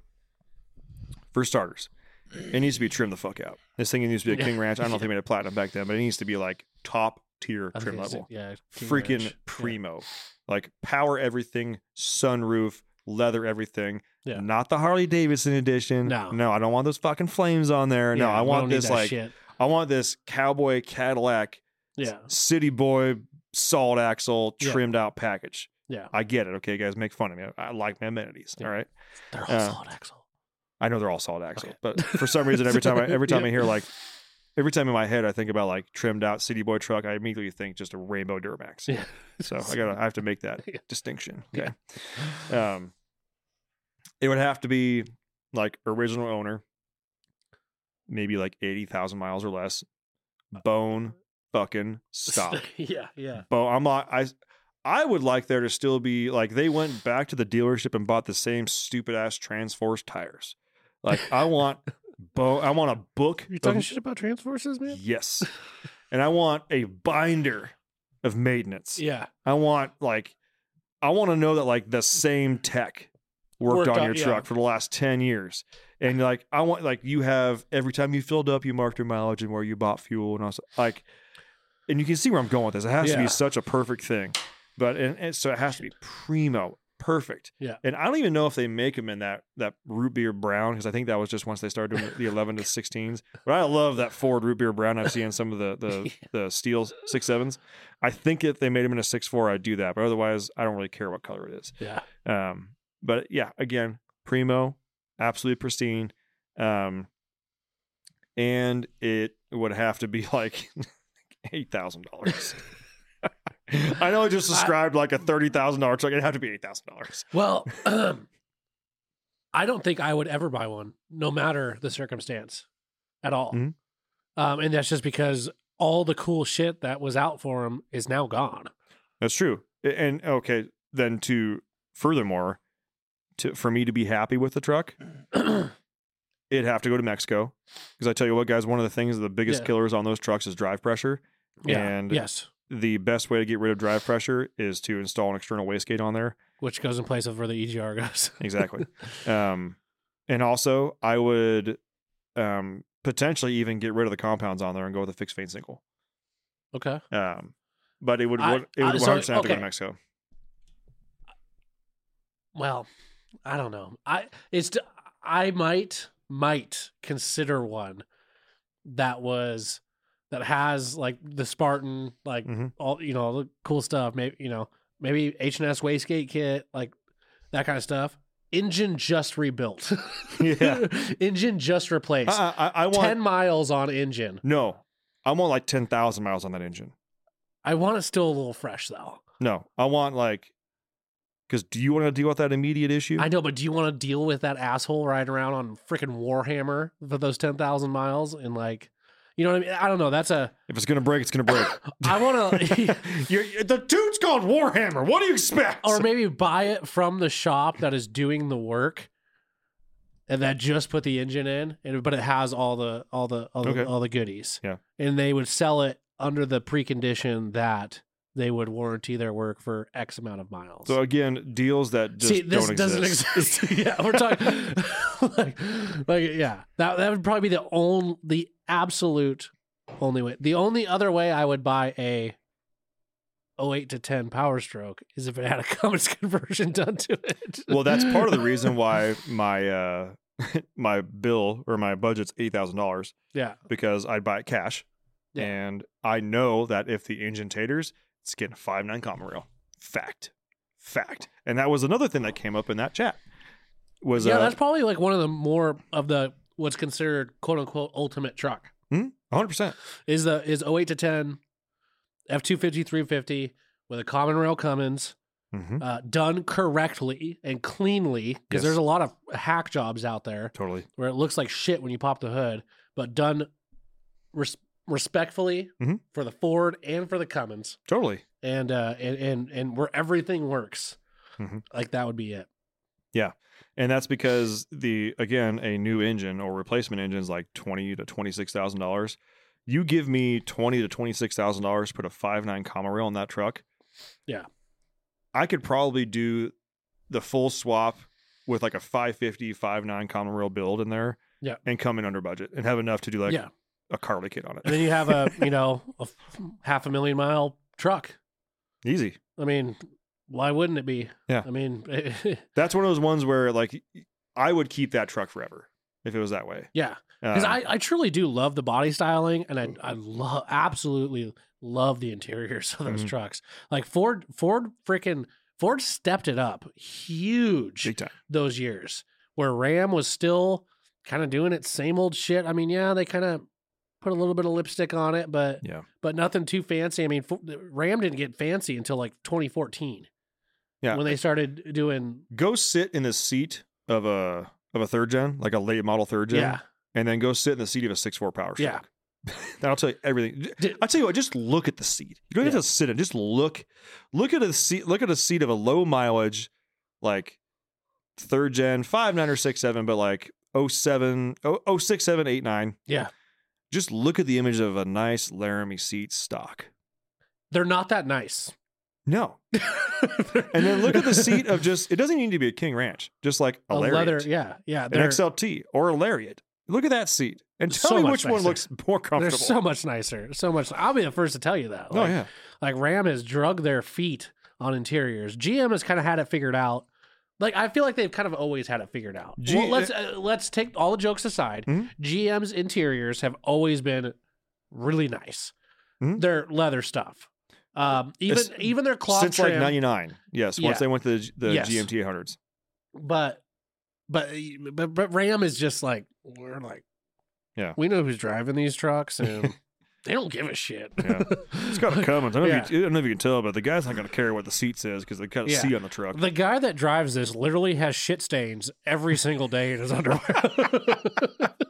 S2: for starters, it needs to be trimmed the fuck out. This thing needs to be a King Ranch. I don't know if they made it platinum back then, but it needs to be like top tier trim level.
S3: yeah, King
S2: Freaking
S3: Ranch.
S2: primo. Like power everything, sunroof, leather everything.
S3: Yeah.
S2: Not the Harley Davidson edition.
S3: No.
S2: No, I don't want those fucking flames on there.
S3: Yeah,
S2: no, I want this like
S3: shit.
S2: I want this cowboy Cadillac
S3: Yeah,
S2: city boy solid axle
S3: Yeah.
S2: trimmed out package.
S3: yeah.
S2: I get it. Okay, guys, make fun of me. I, I like my amenities.
S3: Yeah.
S2: All right.
S3: They're all
S2: uh,
S3: solid axle.
S2: I know they're all solid axle,
S3: Okay.
S2: but for some reason, every time I every time
S3: Yeah.
S2: I hear like every time in my head I think about like trimmed out city boy truck, I immediately think just a rainbow Duramax.
S3: Yeah.
S2: So I gotta I have to make that
S3: Yeah.
S2: distinction. Okay. Um, it would have to be like original owner, maybe like eighty thousand miles or less, uh, bone fucking stock.
S3: yeah, yeah.
S2: But I'm not. I I would like there to still be like they went back to the dealership and bought the same stupid ass Transforce tires. Like I want, bo- I want a book.
S3: You talking
S2: of-
S3: shit about Transforces, man?
S2: yes, and I want a binder of maintenance.
S3: Yeah,
S2: I want like, I want to know that like the same tech worked,
S3: Worked
S2: on
S3: on-
S2: your
S3: yeah.
S2: truck for the last ten years. And like I want like you have every time you filled up, you marked your mileage and where you bought fuel, and I was like, and you can see where I'm going with this. It has to be such a perfect thing, but and, and so it has to be primo, perfect.
S3: Yeah.
S2: And I don't even know if they make them in that that root beer brown because I think that was just once they started doing the 11 to 16s. But I love that Ford root beer brown I've seen in some of the the the steel six sevens. I think if they made them in a six four, I'd do that. But otherwise, I don't really care what color it is.
S3: yeah.
S2: Um, but yeah, again, primo, absolutely pristine. Um, and it would have to be like eight thousand dollars. I know I just described like a thirty thousand dollar truck. It'd have to be eight thousand dollars.
S3: Well, um, I don't think I would ever buy one, no matter the circumstance, at all.
S2: Mhm.
S3: Um, and that's just because all the cool shit that was out for him is now gone.
S2: That's true. And okay, then to furthermore, to for me to be happy with the truck, it'd have to go to Mexico. Because I tell you what, guys, one of the things, the biggest
S3: Yeah.
S2: killers on those trucks is drive pressure.
S3: Yeah.
S2: And
S3: yes.
S2: the best way to get rid of drive pressure is to install an external wastegate on there.
S3: which goes in place of where the EGR goes.
S2: Exactly. um, and also, I would um, potentially even get rid of the compounds on there and go with a fixed vane single.
S3: okay.
S2: Um, but it would
S3: I-
S2: it would
S3: I-
S2: 100
S3: so,
S2: have to go
S3: okay.
S2: to Mexico.
S3: Well, I don't know. I it's I might might consider one that was that has like the Spartan, like
S2: Mhm.
S3: all you know, all the cool stuff. Maybe you know, maybe H and S wastegate kit, like that kind of stuff. Engine just rebuilt.
S2: Yeah.
S3: engine just replaced.
S2: I, I, I want
S3: Ten miles on engine.
S2: no. I want like ten thousand miles on that engine.
S3: I want it still a little fresh though.
S2: No, I want like because do you want to deal with that immediate issue?
S3: I know, but do you want to deal with that asshole riding around on freaking Warhammer for those ten thousand miles and like, you know what I mean? I don't know. That's a.
S2: if it's gonna break, it's gonna break.
S3: I want to,
S2: the dude's called Warhammer. What do you expect?
S3: or maybe buy it from the shop that is doing the work, and that just put the engine in, and but it has all the all the all the,
S2: Okay.
S3: all the goodies.
S2: Yeah.
S3: and they would sell it under the precondition that they would warranty their work for X amount of miles.
S2: so again, deals that just
S3: See, this
S2: don't
S3: doesn't
S2: exist.
S3: exist. yeah, we're talking like, like, yeah. That that would probably be the only, the absolute only way. The only other way I would buy a 08 to 10 Power Stroke is if it had a Cummins conversion done to it.
S2: well, that's part of the reason why my uh my bill or my budget's eight thousand dollars
S3: yeah,
S2: because I'd buy it cash,
S3: Yeah.
S2: and I know that if the engine taters, it's getting a five nine common rail. Fact, fact, and that was another thing that came up in that chat. Was
S3: yeah.
S2: uh,
S3: that's probably like one of the more of the what's considered quote unquote ultimate truck
S2: hundred percent.
S3: is the is 08 to 10 F 250 350 with a common rail Cummins.
S2: Mm-hmm.
S3: uh, done correctly and cleanly because
S2: Yes.
S3: there's a lot of hack jobs out there
S2: Totally.
S3: where it looks like shit when you pop the hood, but done res- respectfully
S2: Mhm.
S3: for the Ford and for the Cummins,
S2: Totally.
S3: and uh, and and and where everything works,
S2: Mhm.
S3: like that would be it. Yeah.
S2: And that's because the again a new engine or replacement engine is like twenty to twenty six thousand dollars. You give me twenty to twenty six thousand dollars put a five nine common rail in that truck.
S3: Yeah.
S2: I could probably do the full swap with like a 550 59 common rail build in there.
S3: Yeah.
S2: And come in under budget and have enough to do like
S3: yeah,
S2: a Carli kit on
S3: and
S2: it.
S3: then you have a you know a half a million mile truck.
S2: Easy.
S3: I mean, why wouldn't it be?
S2: Yeah.
S3: I mean,
S2: That's one of those ones where like I would keep that truck forever if it was that way.
S3: yeah. Because
S2: Um,
S3: I, I truly do love the body styling, and I I love absolutely love the interiors of those
S2: Mhm.
S3: trucks. Like Ford Ford freaking Ford stepped it up huge
S2: big time.
S3: those years where Ram was still kind of doing its same old shit. I mean, yeah, they kind of put a little bit of lipstick on it, but
S2: Yeah.
S3: but nothing too fancy. I mean, Ram didn't get fancy until like 2014
S2: Yeah.
S3: when they started doing
S2: go sit in the seat of a of a third gen, like a late model third gen,
S3: yeah
S2: and then go sit in the seat of a six four power
S3: Yeah.
S2: That'll tell you everything.
S3: Did-
S2: I'll tell you what, just look at the seat. You don't
S3: Yeah.
S2: have to sit in. Just look, look at a seat. Look at a seat of a low mileage, like third gen, five nine or six seven, but like 07, oh, oh, six, seven, eight, nine.
S3: yeah.
S2: Just look at the image of a nice Laramie seat stock.
S3: They're not that nice.
S2: No, and then look at the seat of just. It doesn't need to be a King Ranch, just like a,
S3: a
S2: Lariat.
S3: leather. Yeah, yeah.
S2: an
S3: They're,
S2: XLT or a Lariat. Look at that seat and tell
S3: So
S2: me which one looks more
S3: they're
S2: comfortable.
S3: so much nicer. So much. I'll be the first to tell you that.
S2: oh yeah,
S3: like Ram has drug their feet on interiors. GM has kind of had it figured out. Like I feel like they've kind of always had it figured out.
S2: G-
S3: well, let's uh, let's take all the jokes aside.
S2: Mhm.
S3: GM's interiors have always been really nice.
S2: Mhm.
S3: Their leather stuff, um, even
S2: It's-
S3: even their cloth
S2: since
S3: trim,
S2: like '99. Yes,
S3: Yeah.
S2: once they went to the, the
S3: Yes.
S2: GMT 800s.
S3: but but but but Ram is just like we're like
S2: Yeah.
S3: we know who's driving these trucks and they don't give a shit.
S2: Yeah. It's got a Cummins. I don't, know
S3: Yeah.
S2: if you, I don't know if you can tell, but the guy's not going to care what the seat says because they got a
S3: Yeah.
S2: C on the truck.
S3: The guy that drives this literally has shit stains every single day in his underwear.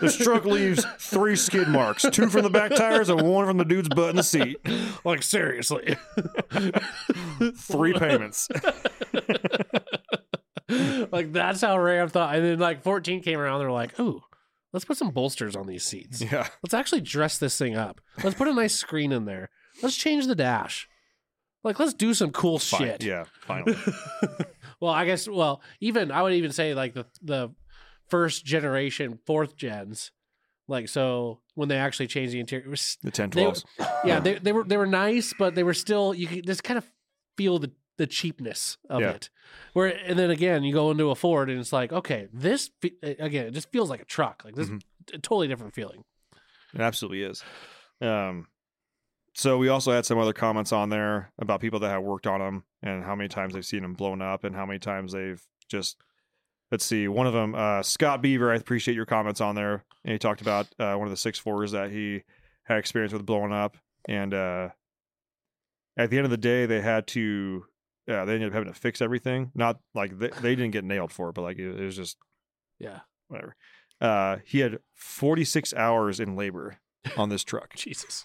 S2: this truck leaves three skid marks: two from the back tires and one from the dude's butt in the seat.
S3: like seriously.
S2: Three payments.
S3: like that's how Ram thought. And then like 14 came around, they're like, ooh, let's put some bolsters on these seats.
S2: Yeah,
S3: Let's actually dress this thing up. Let's put a nice screen in there. Let's change the dash. Like, let's do some cool
S2: Fine.
S3: shit.
S2: Yeah, finally.
S3: well, I guess. Well, even I would even say like the the first generation, fourth gens. Like so, when they actually changed the interior, it was
S2: The 10
S3: they, yeah, they they were they were nice, but they were still you could just kind of feel the the cheapness of
S2: Yeah.
S3: it. Where and then again, you go into a Ford and it's like, okay, this fe- again, it just feels like a truck. Like this,
S2: Mhm.
S3: a totally different feeling.
S2: It absolutely is. Um, so we also had some other comments on there about people that have worked on them and how many times they've seen them blown up and how many times they've just. Let's see. One of them, uh, Scott Beaver. I appreciate your comments on there. And he talked about uh, one of the six fours that he had experience with blowing up, and uh, at the end of the day, they had to. Yeah, they ended up having to fix everything. Not like they, they didn't get nailed for it, but like it, it was just
S3: Yeah,
S2: whatever. Uh, he had 46 hours in labor on this truck.
S3: Jesus,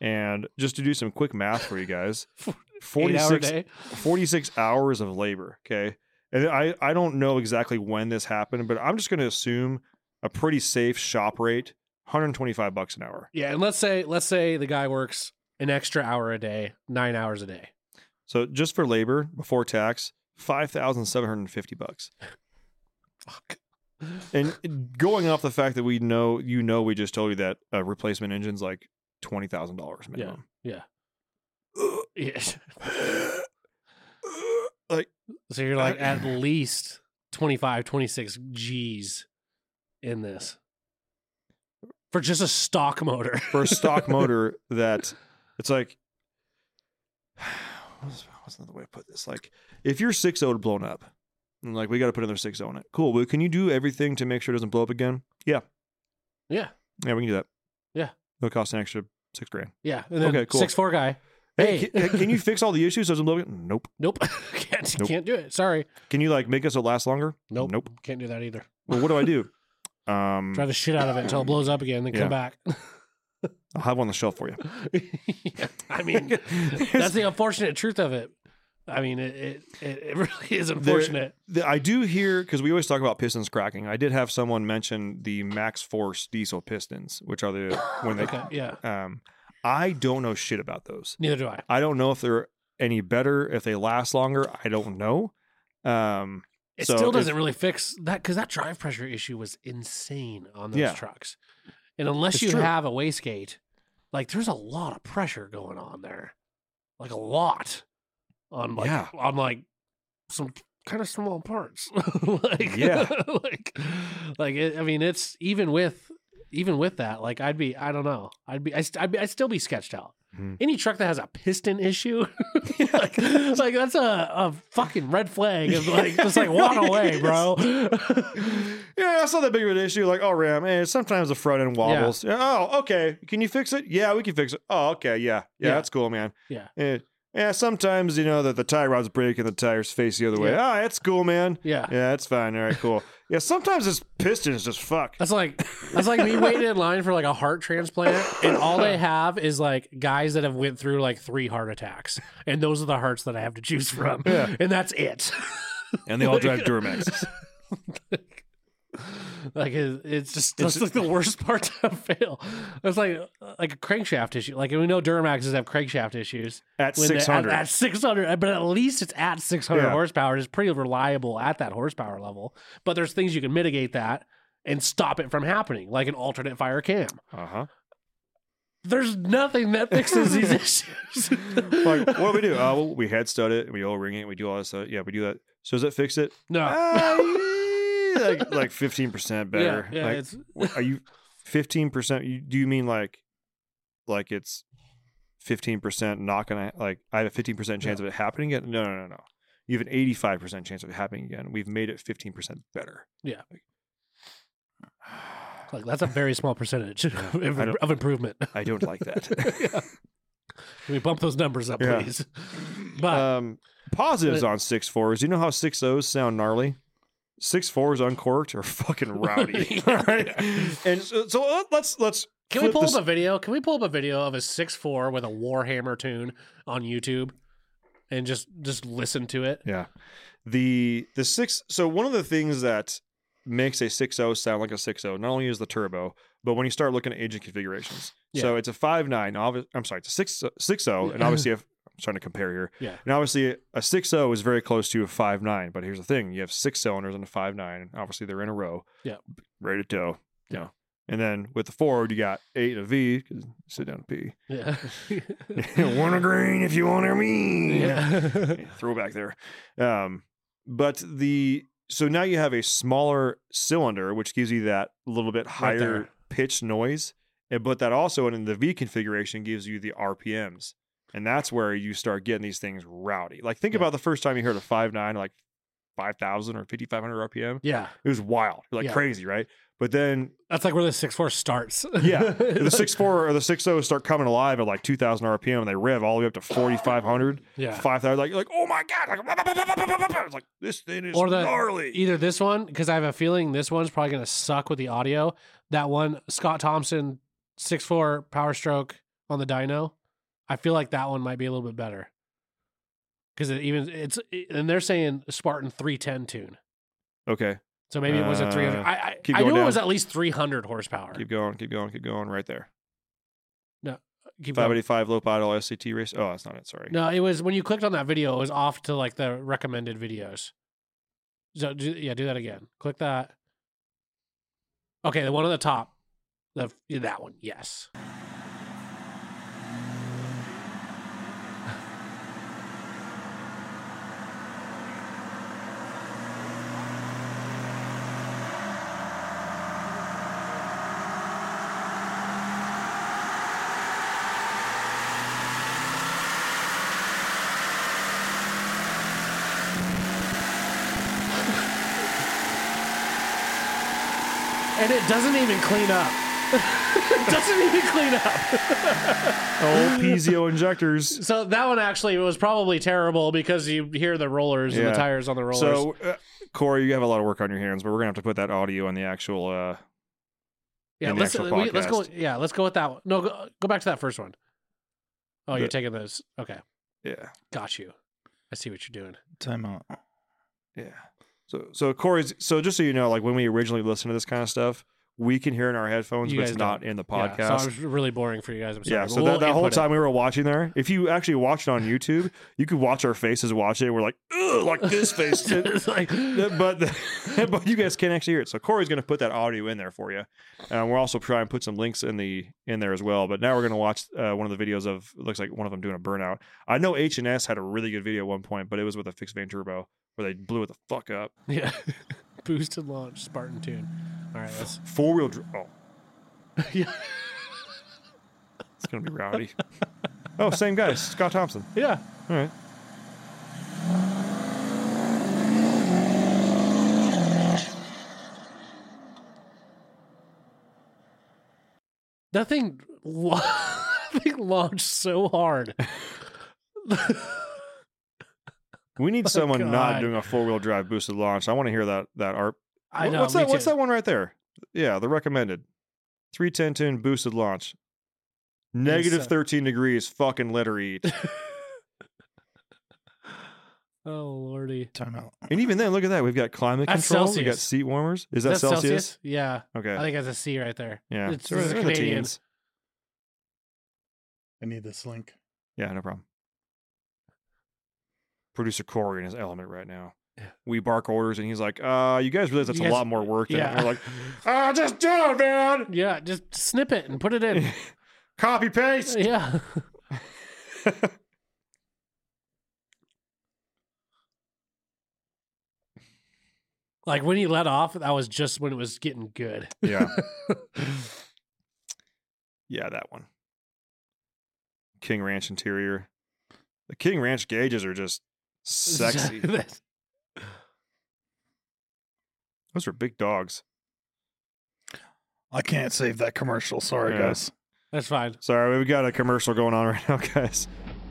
S2: And just to do some quick math for you guys,
S3: eight hour
S2: 46, 46 hours of labor. Okay. And I, I don't know exactly when this happened, but I'm just going to assume a pretty safe shop rate 125 bucks an hour.
S3: Yeah, and let's say let's say the guy works an extra hour a day, nine hours a day.
S2: So just for labor before tax, 5,750 bucks.
S3: Fuck.
S2: And going off the fact that we know, you know, we just told you that a replacement engine's like $20,000 minimum.
S3: Yeah. Yeah.
S2: like
S3: So you're like at least 25, 26 G's in this for just a stock motor.
S2: for a stock motor that it's like what's, what's another way to put this like if your 6 0 blown up and like we got to put another 6 on it cool but can you do everything to make sure it doesn't blow up again yeah
S3: yeah.
S2: yeah we can do that
S3: Yeah.
S2: it'll cost an extra six grand
S3: Yeah.
S2: Okay, cool.
S3: six four guy.
S2: hey,
S3: Hey.
S2: can, can you fix all the issues so it doesn't blow up again? nope
S3: Nope. can't
S2: Nope.
S3: can't do it. Sorry.
S2: can you like make us it last longer
S3: Nope.
S2: nope
S3: Can't do that either.
S2: well what do i do um
S3: Try the shit out of it until it blows up again, then
S2: Yeah.
S3: come back.
S2: i'll have one on the shelf for you
S3: Yeah, I mean, that's the unfortunate truth of it. I mean, it it, it, really is unfortunate.
S2: I do hear because we always talk about pistons cracking. I did have someone mention the MaxxForce diesel pistons, which are the when they.
S3: Okay. Yeah.
S2: Um, I don't know shit about those.
S3: Neither do I.
S2: I don't know if they're any better, if they last longer. I don't know. Um,
S3: It
S2: So
S3: still doesn't really fix that because that drive pressure issue was insane on those
S2: Yeah.
S3: trucks. And unless
S2: It's
S3: you
S2: true.
S3: have a wastegate, like there's a lot of pressure going on there, like a lot on like
S2: Yeah.
S3: on like some kind of small parts. like
S2: Yeah.
S3: like like it, I mean, it's even with even with that, like I'd be I don't know, I'd be I st- I'd, be, I'd still be sketched out.
S2: Mhm.
S3: Any truck that has a piston issue, like, like that's a, a fucking red flag. Of like just like walk away, bro.
S2: yeah, that's not that big of an issue. Like, oh, Ram, eh, sometimes the front end wobbles. Yeah, Oh, okay. Can you fix it? Yeah, we can fix it. Oh, okay. Yeah, yeah,
S3: Yeah.
S2: that's cool, man.
S3: Yeah.
S2: Eh, yeah, sometimes you know that the tie rods break and the tires face the other way.
S3: Yeah.
S2: Ah, that's cool, man.
S3: yeah.
S2: Yeah, that's fine. All right, cool. yeah, sometimes this piston is just fuck.
S3: That's like that's like me waiting in line for like a heart transplant, and all they have is like guys that have went through like three heart attacks, and those are the hearts that I have to choose from,
S2: Yeah.
S3: and that's it.
S2: And they all drive Duramaxes.
S3: like it, it's just
S2: It's-
S3: that's like the worst part to fail. It's like like a crankshaft issue. Like we know Duramaxes have crankshaft issues
S2: At
S3: when they- at-
S2: 600.
S3: At, six hundred, but at least it's at six hundred
S2: Yeah.
S3: horsepower. It's pretty reliable at that horsepower level. But there's things you can mitigate that and stop it from happening, like an alternate fire cam.
S2: Uh huh.
S3: There's nothing that fixes these issues.
S2: Like, what do we do? Uh, well, we head stud it, we O ring it, we do all this stuff. Yeah, we do that. So does it fix it?
S3: no.
S2: Yeah, like like fifteen percent better.
S3: Yeah, yeah,
S2: Like,
S3: it's
S2: Are you fifteen percent? Do you mean like, like it's fifteen percent not gonna like? I have a fifteen percent chance of it happening again. No, no, no, no. You have an eighty-five percent chance of it happening again. We've made it fifteen percent better. Yeah.
S3: Like that's a very small percentage of, of improvement.
S2: I don't like that.
S3: Can we bump those numbers up,
S2: Yeah.
S3: please? But
S2: um, positives on six fours. You know how six O's sound gnarly. Six fours uncorked are fucking rowdy. All right, and so, so uh, let's let's
S3: can we pull
S2: this-
S3: up a video? Can we pull up a video of a six four with a Warhammer tune on YouTube and just just listen to it?
S2: Yeah. The the six so one of the things that makes a 6.0 sound like a 6.0 not only is the turbo, but when you start looking at engine configurations. yeah. So it's a 5.9, obvi- I'm sorry, it's a 6 6.0 and obviously a trying to compare here.
S3: Yeah.
S2: And obviously, a 6.0 is very close to a 5.9. But here's the thing: you have six cylinders and a 5.9. And obviously, they're in a row.
S3: Yeah.
S2: Ready to go.
S3: Yeah.
S2: You know. And then with the Ford, you got eight and a V. 'cause sit down and pee.
S3: Yeah.
S2: want a green if you want a me.
S3: yeah.
S2: Throwback there. Um, but the so now you have a smaller cylinder, which gives you that little bit higher
S3: there.
S2: pitch noise. And, but that also in the V configuration gives you the RPMs. And that's where you start getting these things rowdy. Like think
S3: Yeah.
S2: about the first time you heard a five nine, like 5,000 or 5,500 RPM.
S3: yeah.
S2: It was wild, like
S3: Yeah.
S2: crazy, right? But then
S3: That's like where the six four starts.
S2: yeah, the six four or the six zero start coming alive at like two thousand RPM, and they rev all the way up to forty five hundred,
S3: Yeah.
S2: five thousand. Like, like oh my god, like, it's like this thing is
S3: Or the-
S2: gnarly.
S3: Either this one, because I have a feeling this one's probably going to suck with the audio. That one, Scott Thompson, six four power stroke on the dyno. I feel like that one might be a little bit better. Because it even it's and they're saying Spartan three ten tune,
S2: Okay,
S3: so maybe it was a three hundred.
S2: Uh,
S3: I I, knew
S2: going
S3: it was at least three hundred horsepower.
S2: keep going, keep going, keep going. Right there, No,
S3: Keep
S2: five
S3: going.
S2: low idle SCT race. Oh, that's not it. Sorry.
S3: No, it was when you clicked on that video, it was off to like the recommended videos. So do, yeah, do that again. Click that. Okay, the one on the top, the that one, yes. And it doesn't even clean up. it doesn't even clean up.
S2: Oh, Piezo injectors.
S3: So that one actually was probably terrible because you hear the rollers and
S2: Yeah.
S3: the tires on the rollers.
S2: So, uh, Corey, you have a lot of work on your hands, but we're gonna have to put that audio on the actual. uh
S3: yeah,
S2: in the
S3: let's
S2: actual
S3: we, let's go.
S2: podcast.
S3: Yeah, let's go with that one. No, go, go back to that first one. Oh, you're
S2: The-
S3: taking those. Okay,
S2: Yeah,
S3: got you. I see what you're doing.
S4: Time out.
S2: yeah. So, so Corey's. So, just so you know, like when we originally listen to this kind of stuff, we can hear in our headphones,
S3: You
S2: but it's not in the
S3: Yeah,
S2: podcast.
S3: so I was really boring for you guys. I'm sorry.
S2: Yeah, so
S3: we'll
S2: that, that whole
S3: input it.
S2: time we were watching there, if you actually watched it on YouTube, you could watch our faces watch it. We're like, Ugh, like this face.
S3: like
S2: but but you guys can't actually hear it. So Corey's going to put that audio in there for you. And we're also trying to put some links in the in there as well. But now we're going to watch uh, one of the videos of looks like one of them doing a burnout. I know H and S had a really good video at one point, but it was with a fixed vane turbo where they blew it the fuck up.
S3: yeah, boosted launch Spartan tune. All right, let's.
S2: Four wheel. Dr- oh,
S3: yeah,
S2: it's to be rowdy. oh, same guy, Scott Thompson.
S3: yeah.
S2: All right.
S3: That thing, la- that thing launched so hard.
S2: We need someone not doing a four wheel drive boosted launch. I want to hear that that ARP.
S3: I know.
S2: What's
S3: me
S2: that? What's that one right there? Yeah, the recommended. 310 tune boosted launch. Negative 13 degrees. Fucking let her eat.
S3: Oh lordy.
S4: Timeout.
S2: and even then, look at that. We've got climate
S3: That's
S2: control. We got seat warmers. Is that
S3: That's
S2: Celsius?
S3: Yeah,
S2: Okay.
S3: I think that's a C right there.
S2: yeah.
S3: it's-
S2: So
S3: this is
S2: the
S3: Canadian.
S4: I need this link.
S2: Yeah, no problem. Producer Corey in his element right now. We bark orders, and he's like, "Uh, you guys realize that's
S3: You
S2: a
S3: guys-
S2: lot more work." Than
S3: yeah.
S2: We're like, "Ah, just do it, man.
S3: Yeah, just snip it and put it in.
S2: Copy paste."
S3: yeah. like when he let off, that was just when it was getting good.
S2: Yeah. yeah, that one. King Ranch interior. The King Ranch gauges are just sexy. Those are big dogs.
S4: I can't save that commercial. Sorry,
S2: Yeah.
S4: guys.
S3: That's fine.
S2: Sorry, we've got a commercial going on right now, guys.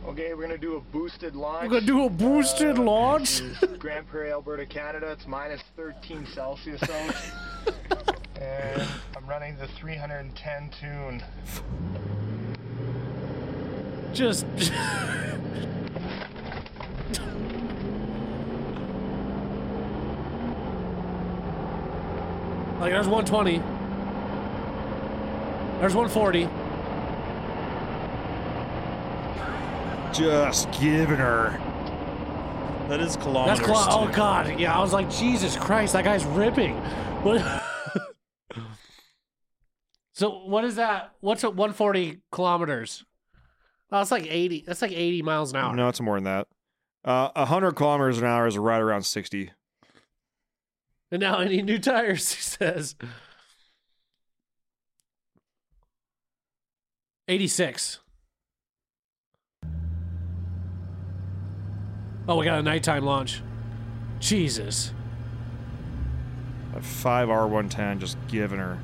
S5: Okay, we're gonna do a boosted launch.
S3: We're gonna do a boosted
S5: Uh,
S3: launch.
S5: this is Grand Prairie, Alberta, Canada. It's minus 13 Celsius out. and I'm running the 310 tune.
S3: Just. like there's 120. There's 140.
S2: just giving her.
S4: That is
S3: That's
S4: kilometers.
S3: clo- oh god, yeah. I was like, Jesus Christ, that guy's ripping. What? so what is that? What's at 140 kilometers? Oh, that's like 80. That's like 80 miles an hour.
S2: No, it's more than that. Uh, 100 kilometers an hour is right around 60.
S3: And now I need new tires. He says. 86. Oh, we got a nighttime launch. Jesus.
S2: A 5R110 just giving her.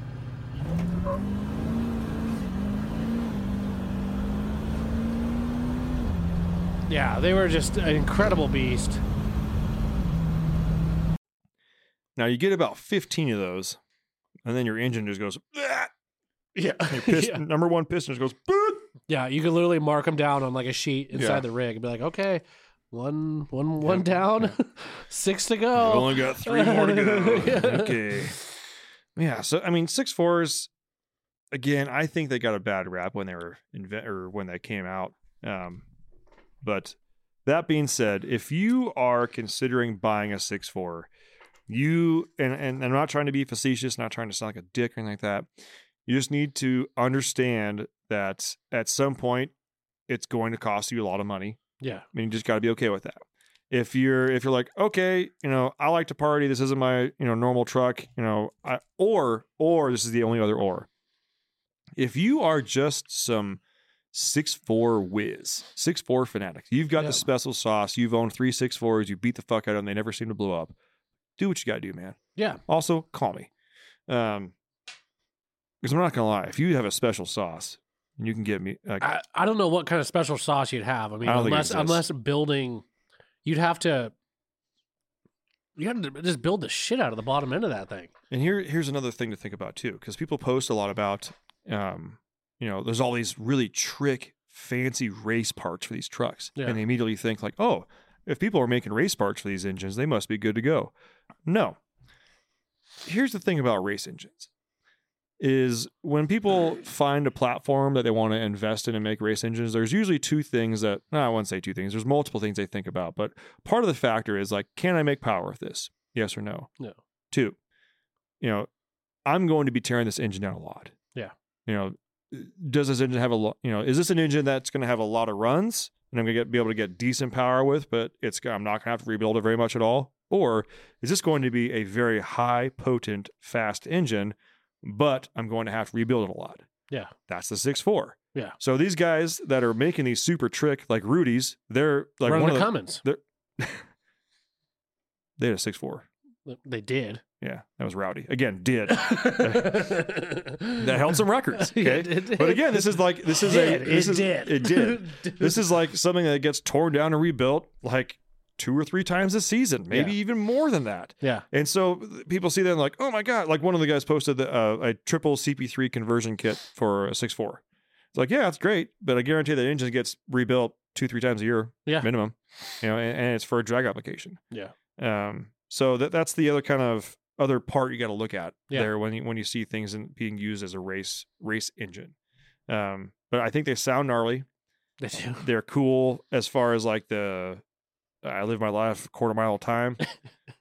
S3: Yeah, they were just an incredible beast.
S2: Now you get about 15 of those, and then your engine just goes. "Ah!"
S3: Yeah.
S2: Your pist-
S3: yeah.
S2: Number one piston just goes. "Boop."
S3: Yeah, you can literally mark them down on like a sheet inside
S2: Yeah.
S3: the rig and be like, okay, one, one, one down, six to
S2: We've
S3: go.
S2: only got three more to go.
S3: Yeah.
S2: okay. Yeah. So I mean, six fours. Again, I think they got a bad rap when they were invent or when they came out. Um, but that being said, if you are considering buying a six four, you and, and I'm not trying to be facetious, not trying to sound like a dick or anything like that. You just need to understand that at some point it's going to cost you a lot of money.
S3: Yeah.
S2: I mean, you just got to be okay with that. If you're if you're like, okay, you know, I like to party. This isn't my you know normal truck. You know, I, or or this is the only other or. If you are just some six four whiz, six four fanatics. you've got the special sauce. You've owned three six fours. You beat the fuck out of them. They never seem to blow up. Do what you got to do, man.
S3: Yeah.
S2: Also, call me. Um, because I'm not gonna lie. If you have a special sauce, and you can get me like
S3: I, I don't know what kind of special sauce you'd have. I mean,
S2: I don't think it
S3: unless unless building, you'd have to. You have to just build the shit out of the bottom end of that thing.
S2: And here, here's another thing to think about too, because people post a lot about, um, you know, there's all these really trick, fancy race parts for these trucks,
S3: Yeah.
S2: and they immediately think like, oh, if people are making race parts for these engines, they must be good to go. No. Here's the thing about race engines is when people find a platform that they want to invest in and make race engines, there's usually two things that no, I won't say two things. There's multiple things they think about, but part of the factor is like, can I make power with this? Yes or no?
S3: No.
S2: Two, you know, I'm going to be tearing this engine down a lot.
S3: Yeah.
S2: You know, does this engine have a lot? You know, is this an engine that's going to have a lot of runs and I'm going to be able to get decent power with, but it's I'm not going to have to rebuild it very much at all? Or is this going to be a very high potent fast engine, but I'm going to have to rebuild it a lot?
S3: Yeah.
S2: That's the six four.
S3: Yeah.
S2: So these guys that are making these super trick like Rudy's, they're like
S3: Run
S2: one
S3: the
S2: of the,
S3: Cummins.
S2: they had a six four.
S3: They did.
S2: Yeah, that was rowdy. Again, did. that held some records.
S3: Yeah,
S2: Okay.
S3: did.
S2: But again, this is like this is
S3: Did.
S2: a this
S3: It
S2: is,
S3: did.
S2: It did. this is like something that gets torn down and rebuilt like two or three times a season, maybe
S3: Yeah.
S2: even more than that.
S3: Yeah.
S2: And so people see that and like, oh my god! Like one of the guys posted the, uh, a triple CP3 conversion kit for a six four. It's like, yeah, it's great, but I guarantee that engine gets rebuilt two three times a year
S3: Yeah.
S2: minimum. You know, and, and it's for a drag application.
S3: Yeah.
S2: Um, so that that's the other kind of other part you got to look at
S3: Yeah.
S2: there when you when you see things in, being used as a race race engine. Um, but I think they sound gnarly.
S3: They do.
S2: They're cool as far as like the I live my life quarter mile at a time,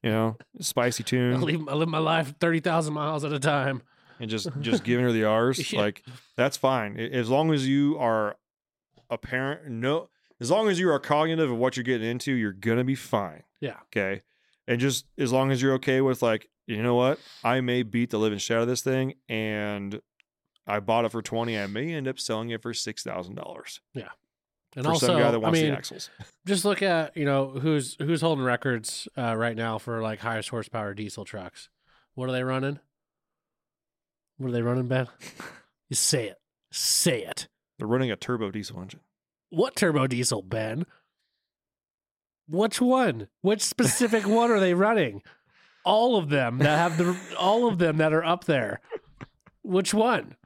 S2: you know, spicy
S3: I
S2: tune
S3: live, I live my life 30,000 miles at a time.
S2: and just just giving her the R's.
S3: Yeah.
S2: Like that's fine as long as you are apparent. No, as long as you are cognitive of what you're getting into, you're gonna be fine.
S3: Yeah.
S2: Okay. And just as long as you're okay with like, you know what, I may beat the living shit out of this thing, and I bought it for twenty. I may end up selling it for six thousand dollars yeah
S3: And
S2: for
S3: also,
S2: some guy that
S3: I
S2: wants
S3: mean,
S2: the axles.
S3: just look at you know who's who's holding records uh, right now for like highest horsepower diesel trucks. What are they running? What are they running, Ben? You say it. Say it.
S2: They're running a turbo diesel engine.
S3: What turbo diesel, Ben? Which one? Which specific one are they running? All of them that have the all of them that are up there. Which one?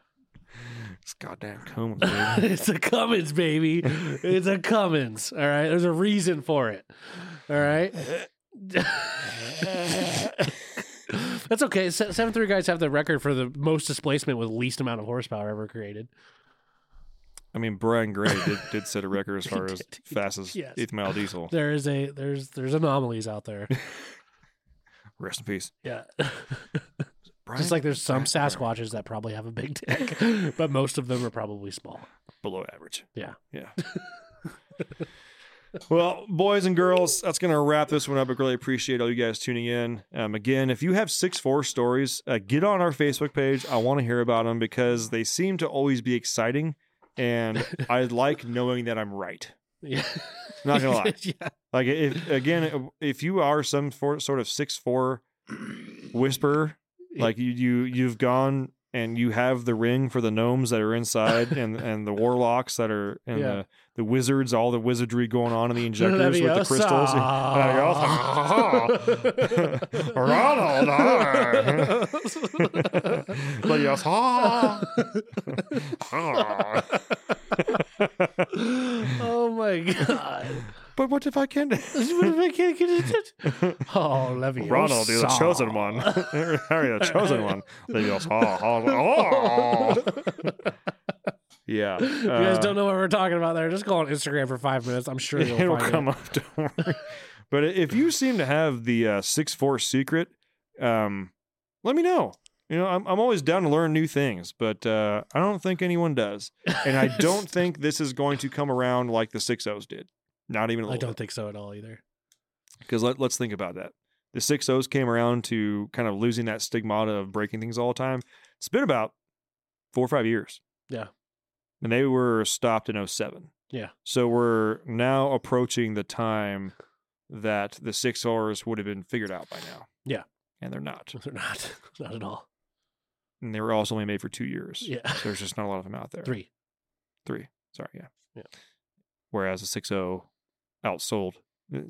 S2: It's goddamn Cummins, baby.
S3: it's a Cummins, baby. It's a Cummins. All right. There's a reason for it. All right. That's okay. Se- Seven three guys have the record for the most displacement with least amount of horsepower ever created.
S2: I mean, Brian Gray did, did set a record as far as.
S3: He
S2: fastest
S3: yes.
S2: eighth mile diesel.
S3: There is a there's there's anomalies out there.
S2: Rest in peace.
S3: Yeah.
S2: Brian,
S3: Just like there's some Sasquatches that probably have a big dick, but most of them are probably small.
S2: below average.
S3: Yeah.
S2: Yeah. well, boys and girls, that's going to wrap this one up. I really appreciate all you guys tuning in. Um, again, if you have six four stories, uh, get on our Facebook page. I want to hear about them because they seem to always be exciting, and I like knowing that I'm right.
S3: Yeah.
S2: Not gonna lie.
S3: yeah.
S2: Like if again, if you are some for, sort of six four whisperer, like you you you've gone and you have the ring for the gnomes that are inside and and the warlocks that are and
S3: Yeah.
S2: the, the wizards, all the wizardry going on in the injectors with the crystals.
S3: oh my god.
S2: But what if I can't?
S3: What if I can't get it? Oh, Leviosa.
S2: Ronald, you're the chosen one. Harry, the chosen one. Leviosa. Oh, oh. Yeah.
S3: You guys don't know what we're talking about there. Just go on Instagram for five minutes. I'm sure you'll
S2: It'll
S3: find
S2: come
S3: it.
S2: up. Don't worry. but if you seem to have the uh, six four secret, um, let me know. You know, I'm I'm always down to learn new things, but uh, I don't think anyone does, and I don't think this is going to come around like the six O's did. Not even a
S3: I don't think so at all either.
S2: because let, let's think about that. The six O's came around to kind of losing that stigmata of breaking things all the time. It's been about four or five years.
S3: Yeah.
S2: And they were stopped in 07.
S3: Yeah.
S2: So we're now approaching the time that the six O's would have been figured out by now.
S3: Yeah.
S2: And they're not.
S3: They're not. Not at all.
S2: And they were also only made for two years.
S3: Yeah.
S2: So there's just not a lot of them out there.
S3: Three.
S2: Three. Sorry. Yeah.
S3: Yeah.
S2: Whereas the 6.0 outsold. uh,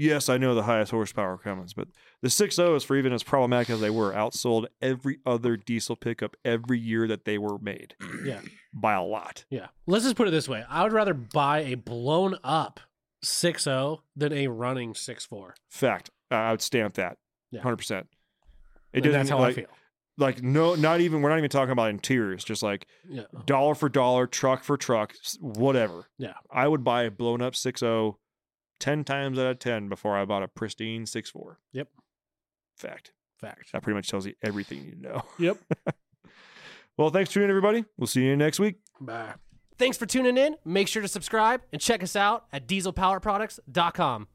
S2: Yes, I know the highest horsepower Cummins, but the 6.0s, for even as problematic as they were, outsold every other diesel pickup every year that they were made
S3: Yeah.
S2: by a lot.
S3: Yeah. Let's just put it this way. I would rather buy a blown up 6.0 than a running 6.4.
S2: Fact. I I would stamp that.
S3: Yeah.
S2: 100%. It
S3: And
S2: didn't
S3: that's how
S2: like,
S3: I feel.
S2: like no, not even. We're not even talking about interiors. Just like
S3: Yeah.
S2: dollar for dollar, truck for truck, whatever.
S3: Yeah.
S2: I would buy a blown up 6.0 10 times out of 10 before I bought a pristine 6.4.
S3: Yep.
S2: Fact.
S3: Fact.
S2: That pretty much tells you everything you know.
S3: Yep.
S2: Well, thanks for tuning in, everybody. We'll see you next week.
S3: Bye.
S6: Thanks for tuning in. Make sure to subscribe and check us out at dieselpowerproducts.com.